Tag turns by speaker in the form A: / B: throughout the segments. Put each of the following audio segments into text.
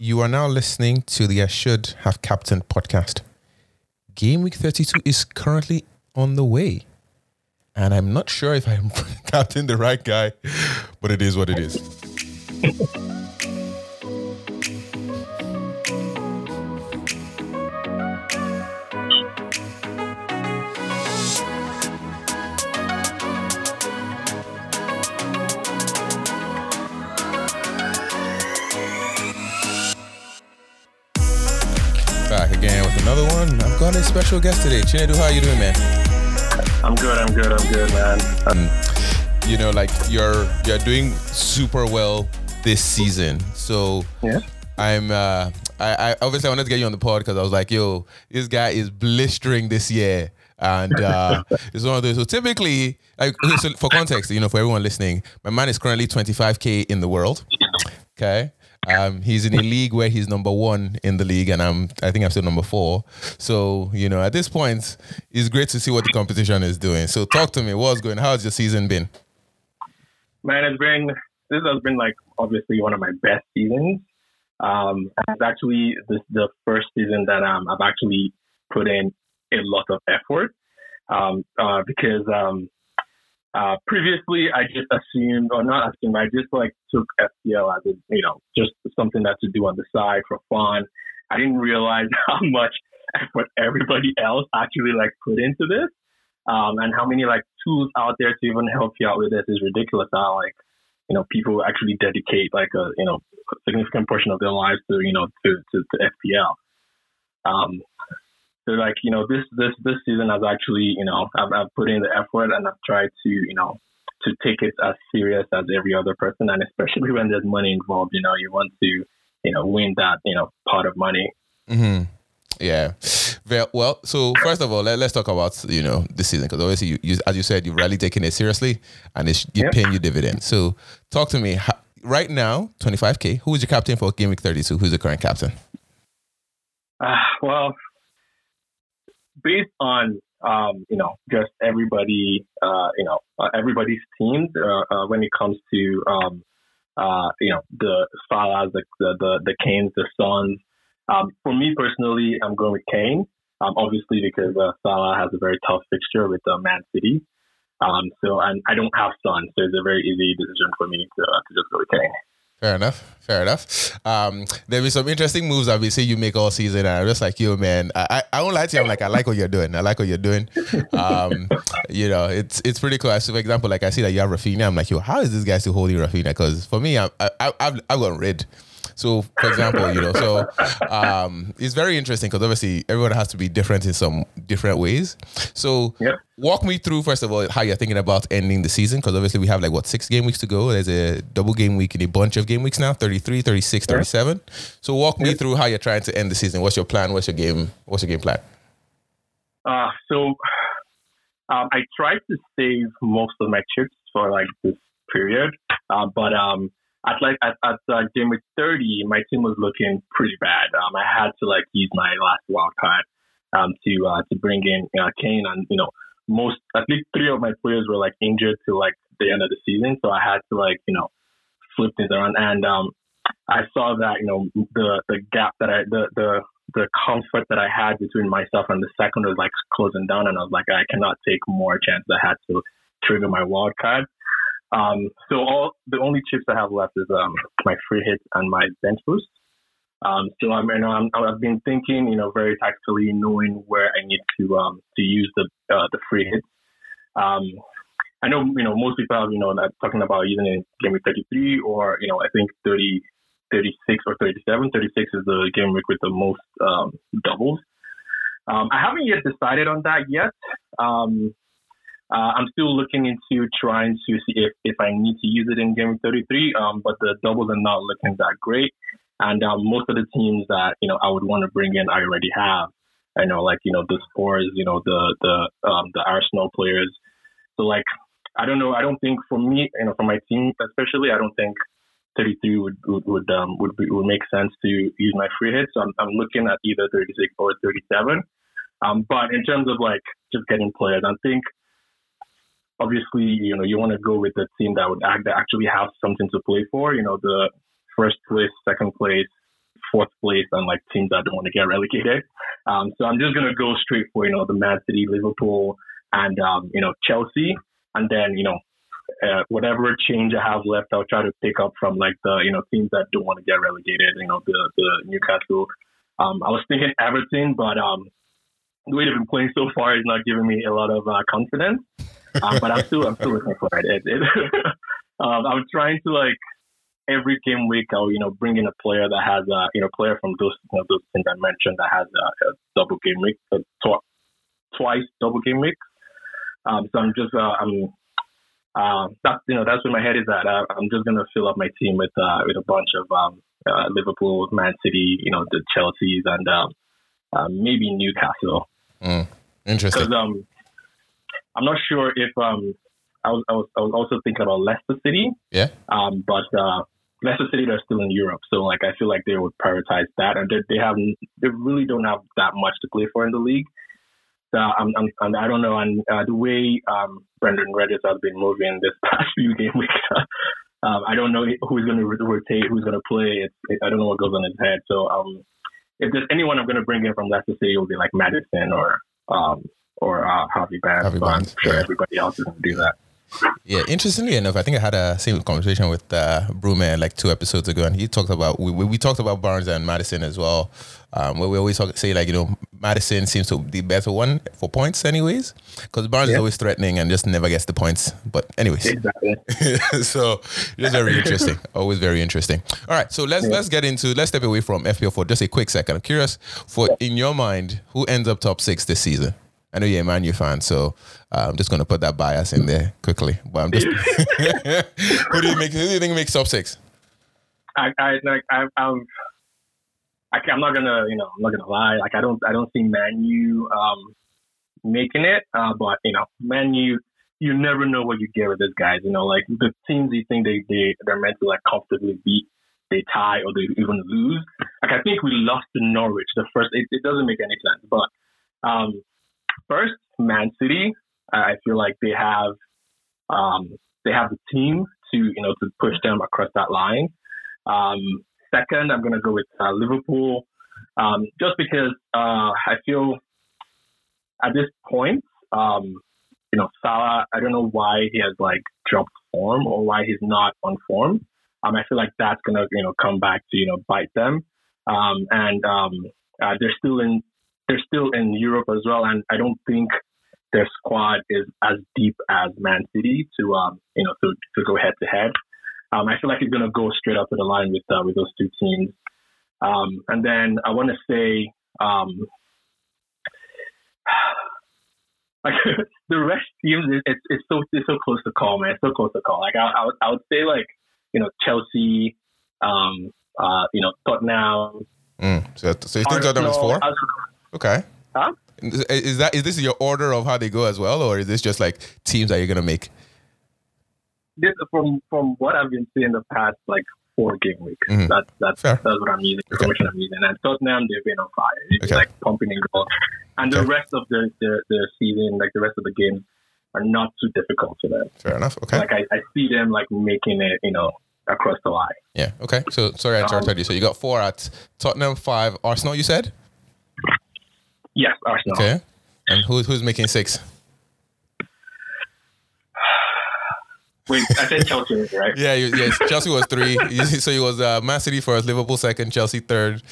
A: You are now listening to the I Should Have Captain podcast. Game week 32 is currently on the way. And I'm not sure if I'm captain the right guy, but it is what it is. a special guest today. Chinedu, how are you doing, man?
B: I'm good. I'm good. I'm good, man.
A: Um, you know, like you're you're doing super well this season. So
B: Yeah.
A: I'm uh I, I obviously I wanted to get you on the pod because I was like, yo, this guy is blistering this year. And uh it's one of those so typically like okay, so for context, you know, for everyone listening, my man is currently 25k in the world. Okay. Um, he's in a league where he's number one in the league, and I'm I think I'm still number four. So you know, at this point, it's great to see what the competition is doing. So talk to me, what's going? How's your season been?
B: Man, it's been this has been like obviously one of my best seasons. Um, it's actually the first season that um I've actually put in a lot of effort. Um, uh, because um, uh, previously I just assumed or not assumed I just like took FPL as a you know just something that to do on the side for fun. I didn't realize how much effort everybody else actually like put into this. um, and how many like tools out there to even help you out with this is ridiculous. How like you know people actually dedicate like a you know significant portion of their lives to you know to to, to FPL. Um, so like you know this this this season has actually you know I've, I've put in the effort and I've tried to you know to take it as serious as every other person and especially when there's money involved you know you want to you know win that you know pot of money
A: Mm-hmm. Yeah. Well. So first of all, let, us talk about you know this season because obviously you, you, as you said, you've really taken it seriously and it's you
B: Yep.
A: paying you dividends. So talk to me How, right now. Twenty five k. Who is your captain for game week thirty two? Who's the current captain?
B: Uh, well, based on um, you know just everybody, uh, you know uh, everybody's teams uh, uh, when it comes to um, uh, you know the Salahs, the the the, the Kanes, the Sons. Um, for me personally, I'm going with Kane. Um, obviously because uh, Salah has a very tough fixture with Man City. Um, so I don't have Son, so it's a very easy decision for me to, to just go with Kane.
A: Fair enough. Fair enough. Um, there be some interesting moves seeing you make all season, and I'm just like, yo, man, I, I, won't lie to you. I'm like, I like what you're doing. I like what you're doing. Um, you know, it's it's pretty cool. So, for example, like I see that you have Rafinha. I'm like, yo, how is this guy still holding Rafinha? Because for me, I, I, I've I've got rid. So, for example, you know, so um, it's very interesting because obviously everyone has to be different in some different ways. So,
B: Yep.
A: walk me through first of all how you're thinking about ending the season because obviously we have like what six game weeks to go. There's a double game week and a bunch of game weeks now 33, 36, 37. So, walk me through how you're trying to end the season. What's your plan? What's your game? What's your game plan?
B: Uh, so um, I tried to save most of my chips for like this period, uh, but um, at like at, at uh, game week 30, my team was looking pretty bad. Um, I had to like use my last wild card um, to uh, to bring in uh, Kane, and you know most at least three of my players were like injured to like the end of the season, so I had to like you know flip things around, and um, I saw that you know the the gap that I the the the comfort that I had between myself and the second was like closing down, and I was like, I cannot take more chances. I had to trigger my wild card. Um, so all the only chips I have left is um, my free hit and my bench boost. Um, so I'm, you know, I'm, I've been thinking, you know, very tactically, knowing where I need to um, to use the uh, the free hits. Um, I know, you know, most people have, you know, talking about using it in game week 33 or, you know, I think 30, 36 or 37. 36 is the game week with the most um, doubles. Um, I haven't yet decided on that yet. Um, uh, I'm still looking into trying to see if, if I need to use it in game 33, um, but the doubles are not looking that great. And um, most of the teams that you know I would want to bring in, I already have. I know, like you know, the Spurs, you know, the the um, the Arsenal players. So like, I don't know. I don't think for me, you know, for my team especially, I don't think 33 would would would, um, would, be, would make sense to use my free hit. So I'm, I'm looking at either 36 or 37. Um, but in terms of like just getting players, I think obviously you know you want to go with the team that would act, that actually have something to play for. You know, the first place, second place, fourth place and like teams that don't want to get relegated. Um, so I'm just gonna go straight for you know the Man City, Liverpool, and um, you know Chelsea, and then you know uh, whatever change I have left, I'll try to pick up from like the you know teams that don't want to get relegated. You know the the Newcastle. Um, I was thinking Everton, but um, the way they've been playing so far is not giving me a lot of uh, confidence. Um, but I'm still I'm still looking for it. it, it um, I'm trying to like every game week I'll you know bring in a player that has a you know player from those you know, those things I mentioned that has a, a double game week, a tw- twice double game week. Um, so I'm just uh, I'm uh, that's you know that's where my head is at. I, I'm just gonna fill up my team with uh, with a bunch of um, uh, Liverpool, Man City, you know the Chelseas, and um, uh, maybe Newcastle.
A: Mm, interesting.
B: Because um, I'm not sure if um, I was, I was I was also thinking about Leicester City.
A: Yeah.
B: Um, but uh, Leicester City they're still in Europe, so like I feel like they would prioritize that, and they, they have they really don't have that much to play for in the league. So I'm, I'm, I'm I don't know, and uh, the way um, Brendan Rodgers has been moving this past few game weeks, um, I don't know who's going to rotate, who's going to play. It's, it, I don't know what goes on his head. So um, if there's anyone I'm going to bring in from Leicester City, it will be like Maddison or um, or uh. Harvey Barnes, I'm sure
A: yeah.
B: everybody else is going to do that.
A: Yeah, interestingly enough, I think I had a same conversation with uh, Brewman like two episodes ago, and he talked about we, we, talked about Barnes and Maddison as well. Um, where we always talk, say like you know Maddison seems to be the better one for points, anyways, because Barnes is always threatening and just never gets the points. But anyways,
B: Exactly.
A: so it's very interesting. Always very interesting. All right, so let's let's get into let's step away from FPL for just a quick second. I'm curious for in your mind who ends up top six this season. I know you're a Man U fan, so uh, I'm just going to put that bias in there quickly. But I'm just who do you make? Who do you think makes top six?
B: I, I like I, I'm. I, I'm not gonna, you know, I'm not gonna lie. Like I don't, I don't see Man U um, making it. Uh, but you know, Man U, you never know what you get with these guys. You know, like the teams you think they they they're meant to like comfortably beat, they tie or they even lose. Like I think we lost to Norwich the first. It, it doesn't make any sense. But um, first, Man City, I feel like they have um, they have the team to you know to push them across that line. Um, second, I'm going to go with uh, Liverpool, um, just because uh, I feel at this point, um, you know, Salah. I don't know why he has like dropped form or why he's not on form. Um, I feel like that's going to you know come back to you know bite them. Um, and um, uh, they're still in they're still in Europe as well, and I don't think their squad is as deep as Man City to um, you know to, to go head to head. Um, I feel like he's going to go straight up to the line with uh, with those two teams. Um, and then I want to say, um, like the rest teams, it, it's it's so it's so close to call, man. It's so close to call. Like I, I would I would say like you know Chelsea, um, uh, you know Tottenham.
A: Mm. So, so you think Tottenham is four? Okay.
B: Huh?
A: Is that is this your order of how they go as well, or is this just like teams that you're gonna make?
B: This, from from what I've been seeing the past like four game weeks,
A: Mhm.
B: that's that's
A: Fair.
B: that's what I'm using.
A: Okay.
B: I'm using, and Tottenham they've been on fire. It's
A: Okay.
B: like pumping in goals, and the rest of the, the the season, like the rest of the games, are not too difficult for them.
A: Fair enough. Okay.
B: Like I, I see them like making it, you know, across the line.
A: Yeah. Okay. So sorry I interrupted you. So you got four at Tottenham, five Arsenal. You said.
B: Yes, Arsenal.
A: Okay. And who's who's making six?
B: Wait, I said Chelsea, right?
A: Yeah. You, yes. Chelsea was three. So it was uh, Man City first, Liverpool second, Chelsea third,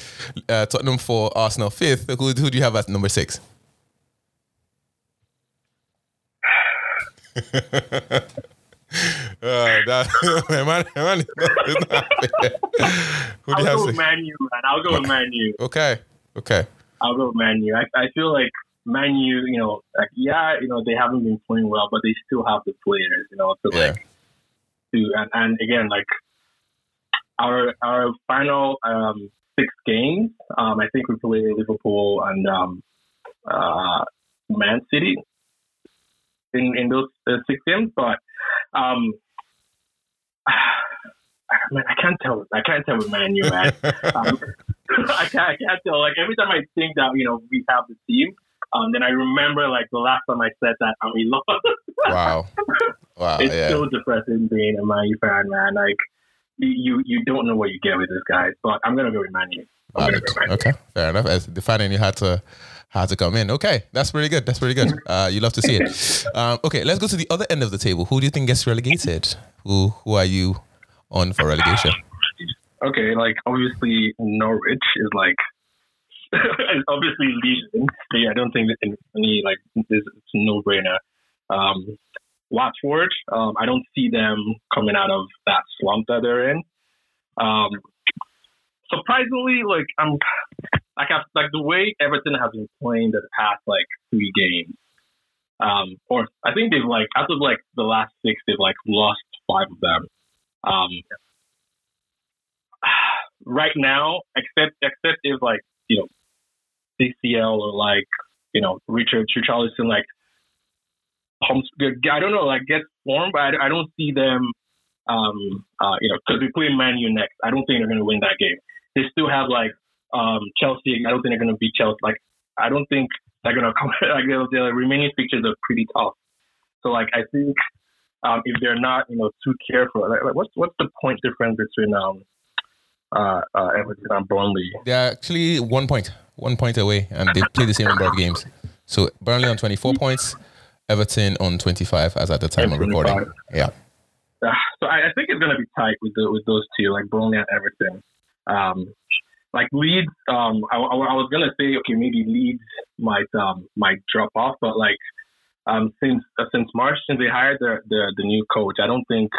A: uh, Tottenham four, Arsenal fifth. Who who do you have at number six? Uh, that man, man, it's not fair. Who do
B: I'll
A: you have
B: go with
A: six?
B: Man U, man. I'll go with Man U.
A: Okay, okay,
B: I'll go Man U. I, I feel like Man U, you know, like yeah, you know, they haven't been playing well, but they still have the players, you know, to
A: yeah,
B: like to and, and again like our our final um six games, um I think we played Liverpool and um uh Man City in in those uh, six games, but um man, I can't tell. I can't tell with Man U, man. um, I can't, I can't tell. Like every time I think that you know we have the team, um, then I remember like the last time I said that and we lost.
A: wow, wow,
B: it's
A: yeah,
B: so depressing being a Man U fan, man. Like you you don't know what you get with this guy. But I'm gonna go with Man U. I'm gonna
A: Valid.
B: go
A: Okay, fair enough. As defining you had to had to come in. Okay, that's pretty good. That's pretty good. Uh, you love to see it. Um, okay, let's go to the other end of the table. Who do you think gets relegated? Who who are you on for relegation?
B: Okay, like obviously Norwich is like obviously. Yeah, I don't think that any like it's, it's no brainer. Um, Watford, um, I don't see them coming out of that slump that they're in. Um, surprisingly, like I'm like I've, like the way Everton has been playing the past like three games. Um, or I think they've like out of like the last six, they've like lost five of them. Um, right now, except except if like you know DCL or like you know Richard Richarlison like pumps. I don't know, like gets form, but I, I don't see them. Um, uh, you know, because we play Man U next. I don't think they're going to win that game. They still have like um Chelsea. I don't think they're going to beat Chelsea. Like I don't think they're going to come. Like the remaining fixtures are pretty tough. So like I think um, if they're not you know too careful, like, like what's what's the point difference between um uh, uh Everton and Burnley?
A: They're actually one point, one point away, and they play the same number of games. So Burnley on twenty four points, Everton on twenty five, as at the time of recording. Yeah.
B: Uh, so I, I think it's going to be tight with the, with those two, like Burnley and Everton. Um, like Leeds, um, I, I, I was gonna say okay, maybe Leeds might um might drop off, but like um since uh, since March, since they hired the, the the new coach, I don't think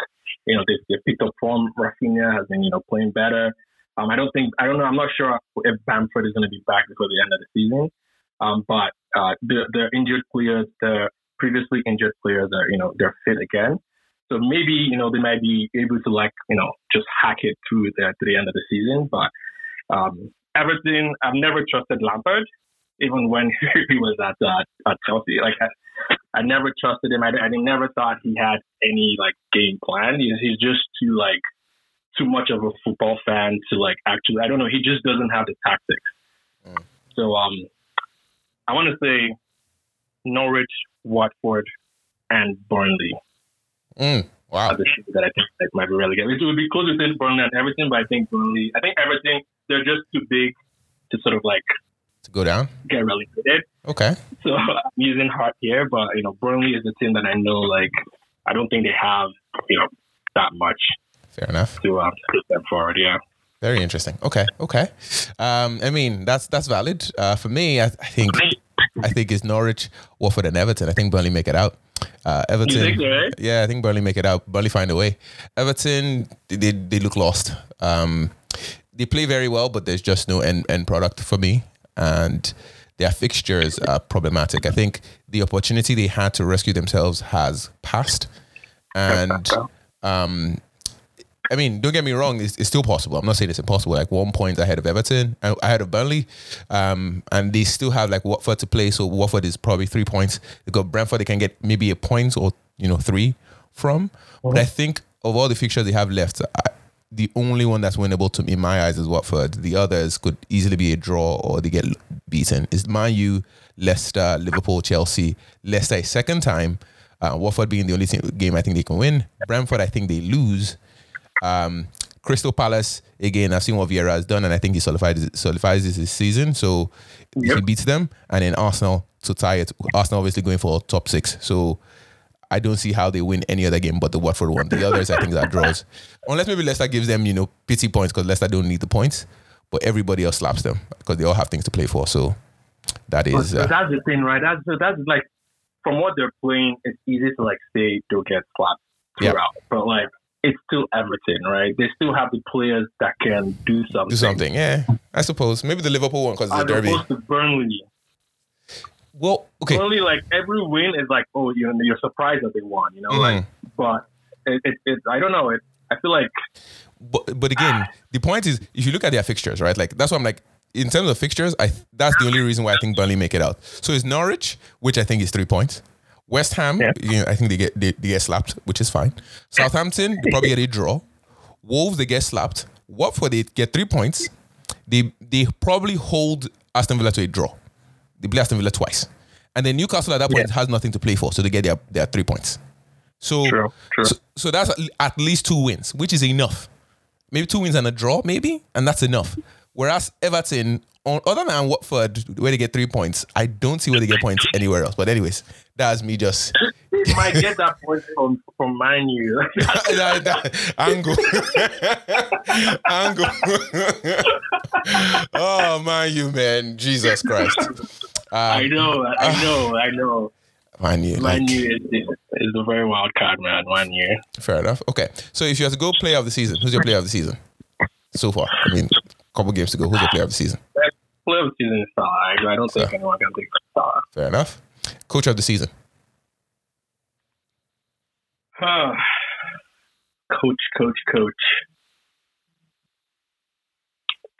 B: you know they they picked up form. Rafinha has been you know playing better. Um, I don't think I don't know. I'm not sure if Bamford is going to be back before the end of the season. Um, but uh, the the injured players, the previously injured players are you know they're fit again. So maybe you know they might be able to like you know just hack it through the, to the end of the season. But um, Everton, I've never trusted Lampard, even when he was at uh, at Chelsea. Like I, I never trusted him. I, I never thought he had any like game plan. He's, he's just too like too much of a football fan to like actually. I don't know. He just doesn't have the tactics.
A: Mm.
B: So um, I want to say Norwich, Watford, and Burnley
A: Mm, wow.
B: the teams that I think that might be relegated. It would be close to say Burnley and Everton, but I think Burnley, I think Everton, they're just too big to sort of like
A: To go down.
B: get relegated.
A: Okay.
B: So I'm using heart here, but you know, Burnley is a team that I know like I don't think they have you know that much
A: Fair enough.
B: to um, put them forward. Yeah.
A: Very interesting. Okay. Okay. Um, I mean, that's that's valid. Uh, for me, I, I think I think it's Norwich, Watford, and Everton. I think Burnley make it out. Uh, Everton.
B: You think so, eh?
A: Yeah, I think Burnley make it out. Burnley find a way. Everton, they they, they look lost. Um, they play very well, but there's just no end end product for me, and their fixtures are problematic. I think the opportunity they had to rescue themselves has passed, and um, I mean, don't get me wrong, it's, it's still possible. I'm not saying it's impossible. Like one point ahead of Everton, uh, ahead of Burnley, um, and they still have like Watford to play. So Watford is probably three points. They got Brentford. They can get maybe a point or you know three from. But I think of all the fixtures they have left, I, the only one that's winnable to me in my eyes is Watford. The others could easily be a draw or they get beaten. Is Man U, Leicester, Liverpool, Chelsea. Leicester a second time. Uh, Watford being the only team, game I think they can win. Brentford, I think they lose. Um, Crystal Palace again. I've seen what Vieira has done, and I think he solidified solidifies this this season. So he beats them, and then Arsenal to tie it. Arsenal obviously going for top six. So I don't see how they win any other game but the Watford one. The others I think are draws, unless maybe Leicester gives them you know pity points because Leicester don't need the points, but everybody else slaps them because they all have things to play for. So that is
B: So
A: uh,
B: that's the thing, right? That's so that's like from what they're playing, it's easy to like say they'll get slapped
A: Yeah.
B: throughout, but like it's still Everton, right? They still have the players that can do something.
A: do something. Yeah, I suppose maybe the Liverpool one because it's a derby.
B: opposed to Burnley.
A: Well, okay.
B: Burnley, like every win is like, oh, you're you're surprised that they won, you know,
A: Mhm.
B: like, but it, it, it I don't know, it. I feel like
A: but but again, the point is, if you look at their fixtures, right? Like that's why I'm like, in terms of fixtures, I that's the only reason why I think Burnley make it out. So it's Norwich, which I think is three points. West Ham,
B: Yeah.
A: you know, I think they get they, they get slapped, which is fine. Southampton, they probably get a draw. Wolves, they get slapped. Watford, they get three points. They they probably hold Aston Villa to a draw. They play Aston Villa twice, and then Newcastle at that point has nothing to play for, so they get their their three points. So,
B: True, true.
A: so so that's at least two wins, which is enough maybe two wins and a draw, maybe, and that's enough. Whereas Everton, on, other than Watford, where they get three points, I don't see where they get points anywhere else. But anyways, that's me just
B: They might get that point from from Man U.
A: that, that- angle, angle. oh man, you man, Jesus Christ,
B: I
A: um,
B: know, I know, I know.
A: you
B: Man
A: like
B: U is, is a very wild card, man. One year.
A: fair enough. Okay, so if you have to go player of the season, who's your player of the season so far? I mean, a couple games to go. Who's your player of the season?
B: Player of the season is Salah. I don't think anyone can take Salah.
A: Fair enough. Coach of the season.
B: coach, coach, coach.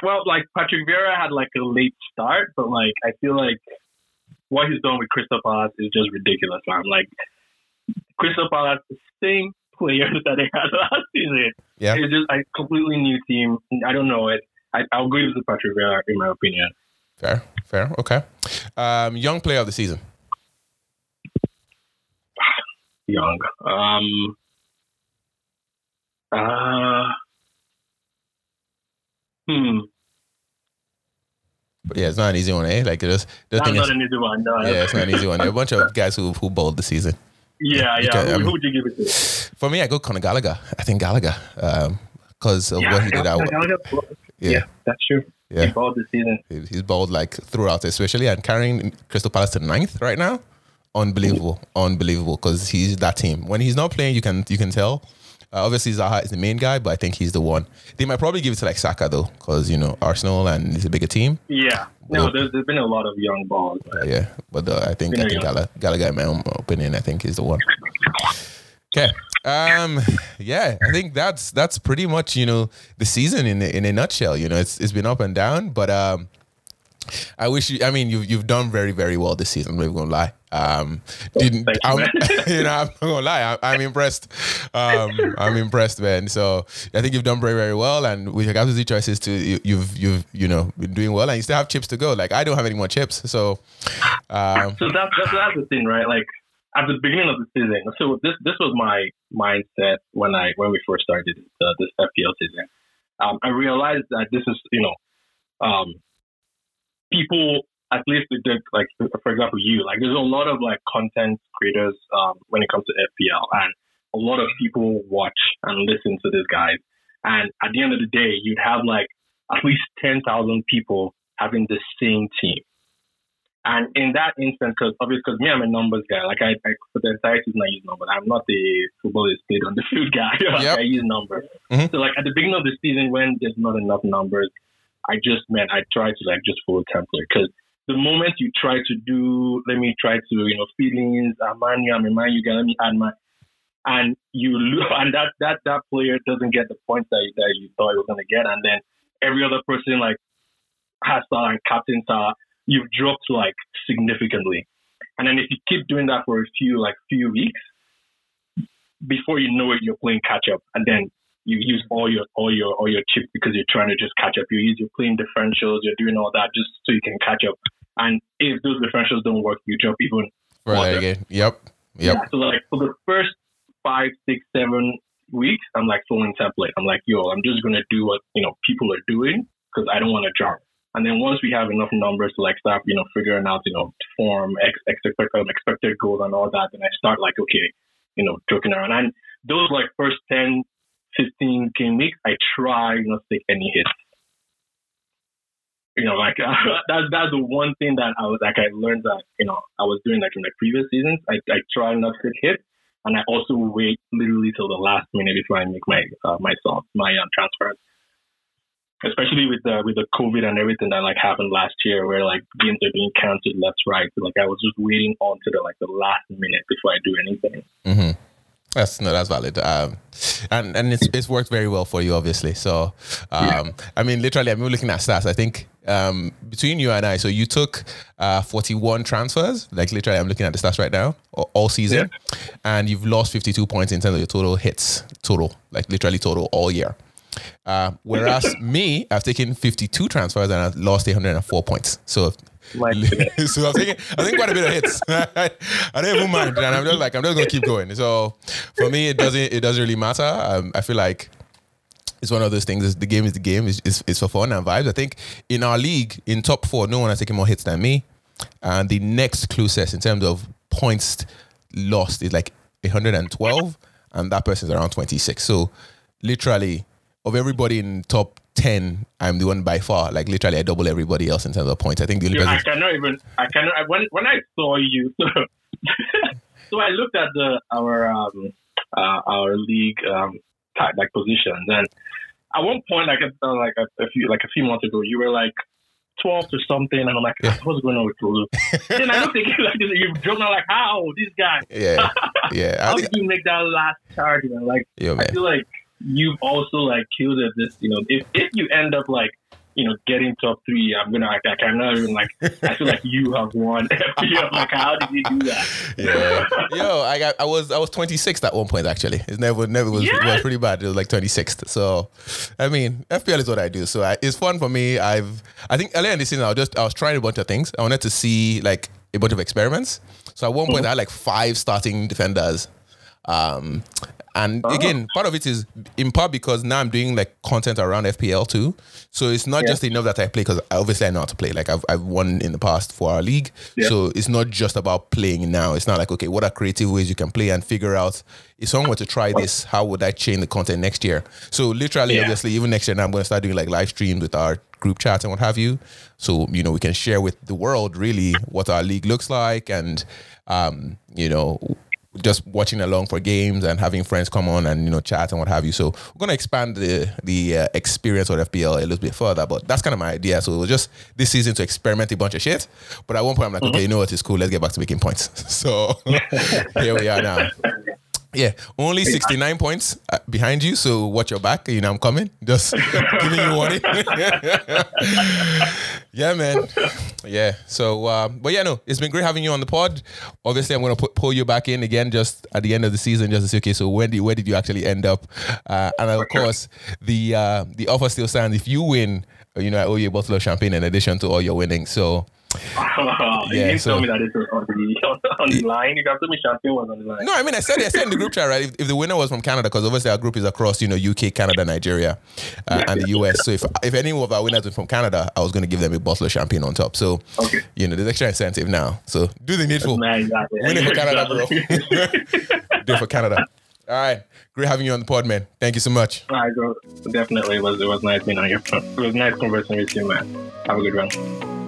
B: Well, like Patrick Vieira had like a late start, but like I feel like what he's doing with Crystal Palace is just ridiculous. Man. Like Crystal Palace, the same players that they had last season.
A: Yeah.
B: It's just a completely new team. I don't know it. I, I'll it to Patrick Vieira in my opinion.
A: Fair, fair. Okay. Um, young player of the season.
B: Young. Um. Uh. Hmm.
A: But yeah, it's not an easy one, eh? Like just the
B: That's not
A: is,
B: an easy one. No.
A: yeah, it's not an easy one. There are a bunch of guys who who bowled the season.
B: Yeah, yeah.
A: Okay,
B: who,
A: um,
B: who would you give it to?
A: For me, I go Conor Gallagher. I think Gallagher, because of what he did out.
B: yeah,
A: Yeah,
B: yeah, that's true.
A: Yeah.
B: He balled this season.
A: He- he's bowled like throughout, especially and carrying Crystal Palace to ninth right now. Unbelievable, unbelievable. Because he's that team. When he's not playing, you can you can tell. Uh, obviously, Zaha is the main guy, but I think he's the one. They might probably give it to like Saka though, because you know Arsenal and it's a bigger team.
B: Yeah. No,
A: Well-
B: there's, there's been a lot of young balls.
A: Yeah, but uh, I think I think
B: yeah.
A: Gallagher, Gallagher, in my own opinion, I think is the one. Okay. Um. Yeah, I think that's that's pretty much you know the season in a, in a nutshell. You know, it's it's been up and down, but um, I wish you. I mean, you've you've done very very well this season. I'm not even gonna lie. Um, didn't
B: you,
A: I'm, you know I'm not gonna lie. I'm, I'm impressed. Um, I'm impressed, man. So I think you've done very very well, and with your captaincy choices too, you, you've you've you know been doing well, and you still have chips to go. Like I don't have any more chips, so um,
B: So that's, that's that's the thing, right? Like at the beginning of the season. So this this was my mindset when I when we first started uh, this FPL season. Um, I realized that this is you know, um, people at least with the, like for example you like there's a lot of like content creators um, when it comes to FPL and a lot of people watch and listen to these guys and at the end of the day you'd have like at least ten thousand people having the same team. And in that instance, because obviously, because me, I'm a numbers guy. Like I, I for the entire season, I use numbers. I'm not the football is played on the field guy.
A: Yep.
B: I use numbers.
A: Mhm.
B: So like at the beginning of the season, when there's not enough numbers, I just meant I try to like just follow template. Because the moment you try to do, let me try to you know feelings, I'm man, I'm a man, you guy, let me add my, and you lose, and that that that player doesn't get the points that that you thought he was gonna get, and then every other person like has Salah and captain Salah, you've dropped like significantly. And then if you keep doing that for a few like few weeks, before you know it, you're playing catch up, and then you use all your all your all your chips because you're trying to just catch up. You use you're playing differentials, you're doing all that just so you can catch up. And if those differentials don't work, you drop even
A: for again. Yep. Yep.
B: yeah, so like for the first five, six, seven weeks, I'm like following template. I'm like, yo, I'm just gonna do what you know people are doing because I don't want to drop. And then once we have enough numbers to like start, you know, figuring out, you know, form, ex, expected, um, expected goals and all that, then I start like, okay, you know, joking around. And those like first 10, 15 game weeks, I try not to take any hits. You know, like that's that's the one thing that I was like I learned that you know I was doing like in the previous seasons. I I try not to take hits, and I also wait literally till the last minute before I make my uh, my songs, my um. Especially with the with the COVID and everything that like happened last year, where like games are being counted left, right. So, like I was just waiting on to the like the last minute before I do anything.
A: Mm-hmm. That's no, that's valid. Um, and and it's it's worked very well for you, obviously. So, um, I mean, literally, I'm looking at stats. I think um, between you and I, so you took uh 41 transfers. Like literally, I'm looking at the stats right now, all season, and you've lost 52 points in terms of your total hits, total, like literally total all year. Uh, whereas me, I've taken 52 transfers and I've lost 104 points. So. so I'm taking, I think quite a bit of hits. I don't even mind, and I'm just like, I'm just gonna keep going. So for me, it doesn't, it doesn't really matter. Um, I feel like it's one of those things. The game is the game. It's, it's, it's for fun and vibes. I think in our league, in top four, no one has taken more hits than me. And the next closest in terms of points lost is like 112, and that person is around 26. So literally, of everybody in top 10, I'm the one by far. Like literally, I double everybody else in terms of points. I think the only
B: Yeah, I cannot even. I cannot. I, when when I saw you, so I looked at the our um uh, our league um type, like positions, and at one point, like a, uh, like a, a few like a few months ago, you were like. 12th or something, and I'm like,
A: Yeah.
B: what's going on with Lulu? then I looked at you like you jumped out like, how this guy?
A: Yeah, yeah.
B: How did you make that last charge? Like,
A: yo,
B: I feel like you've also like killed it. This, you know, if if you end up like, you know, getting top three, I'm gonna, I, I cannot even like. I feel like you have won. FPL. like, how did you do that?
A: Yeah. Yo, I got I was I was 26th at one point actually. It never never was it was pretty bad. It was like 26th. So I mean, FPL is what I do. So I, it's fun for me. I've I think earlier in the season I was just I was trying a bunch of things. I wanted to see like a bunch of experiments. So at one point I had like five starting defenders. Um and again, part of it is in part because now I'm doing like content around FPL too. So it's not
B: Yeah.
A: just enough that I play because obviously I know how to play. Like I've, I've won in the past for our league.
B: Yeah.
A: So it's not just about playing now. It's not like, okay, what are creative ways you can play and figure out if someone were to try this, how would I change the content next year? So literally,
B: Yeah.
A: obviously, even next year now I'm going to start doing like live streams with our group chat and what have you. So, you know, we can share with the world really what our league looks like and, um, you know, just watching along for games and having friends come on and you know chat and what have you. So we're gonna expand the the uh, experience of FPL a little bit further, but that's kind of my idea. So it was just this season to experiment a bunch of shit. But at one point I'm like, okay, you know what? It's cool. Let's get back to making points. So here we are now. Yeah, only 69 points uh, behind you. So watch your back. You know, I'm coming. Just giving you warning. yeah, man. Yeah. So, uh, but yeah, no, it's been great having you on the pod. Obviously, I'm going to put, pull you back in again just at the end of the season, just to say, okay, so when did, where did you actually end up? Uh, and of course, the uh, the offer still stands. If you win, you know, I owe you a bottle of champagne in addition to all your winnings. So,
B: you
A: Yeah,
B: didn't
A: so-
B: tell me that it was on the, on the line. You got to me champagne was on the line.
A: No, I mean, I said I said in the group chat, right? If, if the winner was from Canada, because obviously our group is across, you know, UK, Canada, Nigeria, uh, and the US. So if if any of our winners were from Canada, I was going to give them a bottle of champagne on top. So,
B: Okay.
A: you know, there's extra incentive now. So do the needful.
B: Exactly.
A: Winning for Canada, bro. Do it for Canada. All right. Great having you on the pod, man. Thank you so much.
B: All right, bro. Definitely, it was it was nice being on your. It was nice conversing with you, man. Have a good one.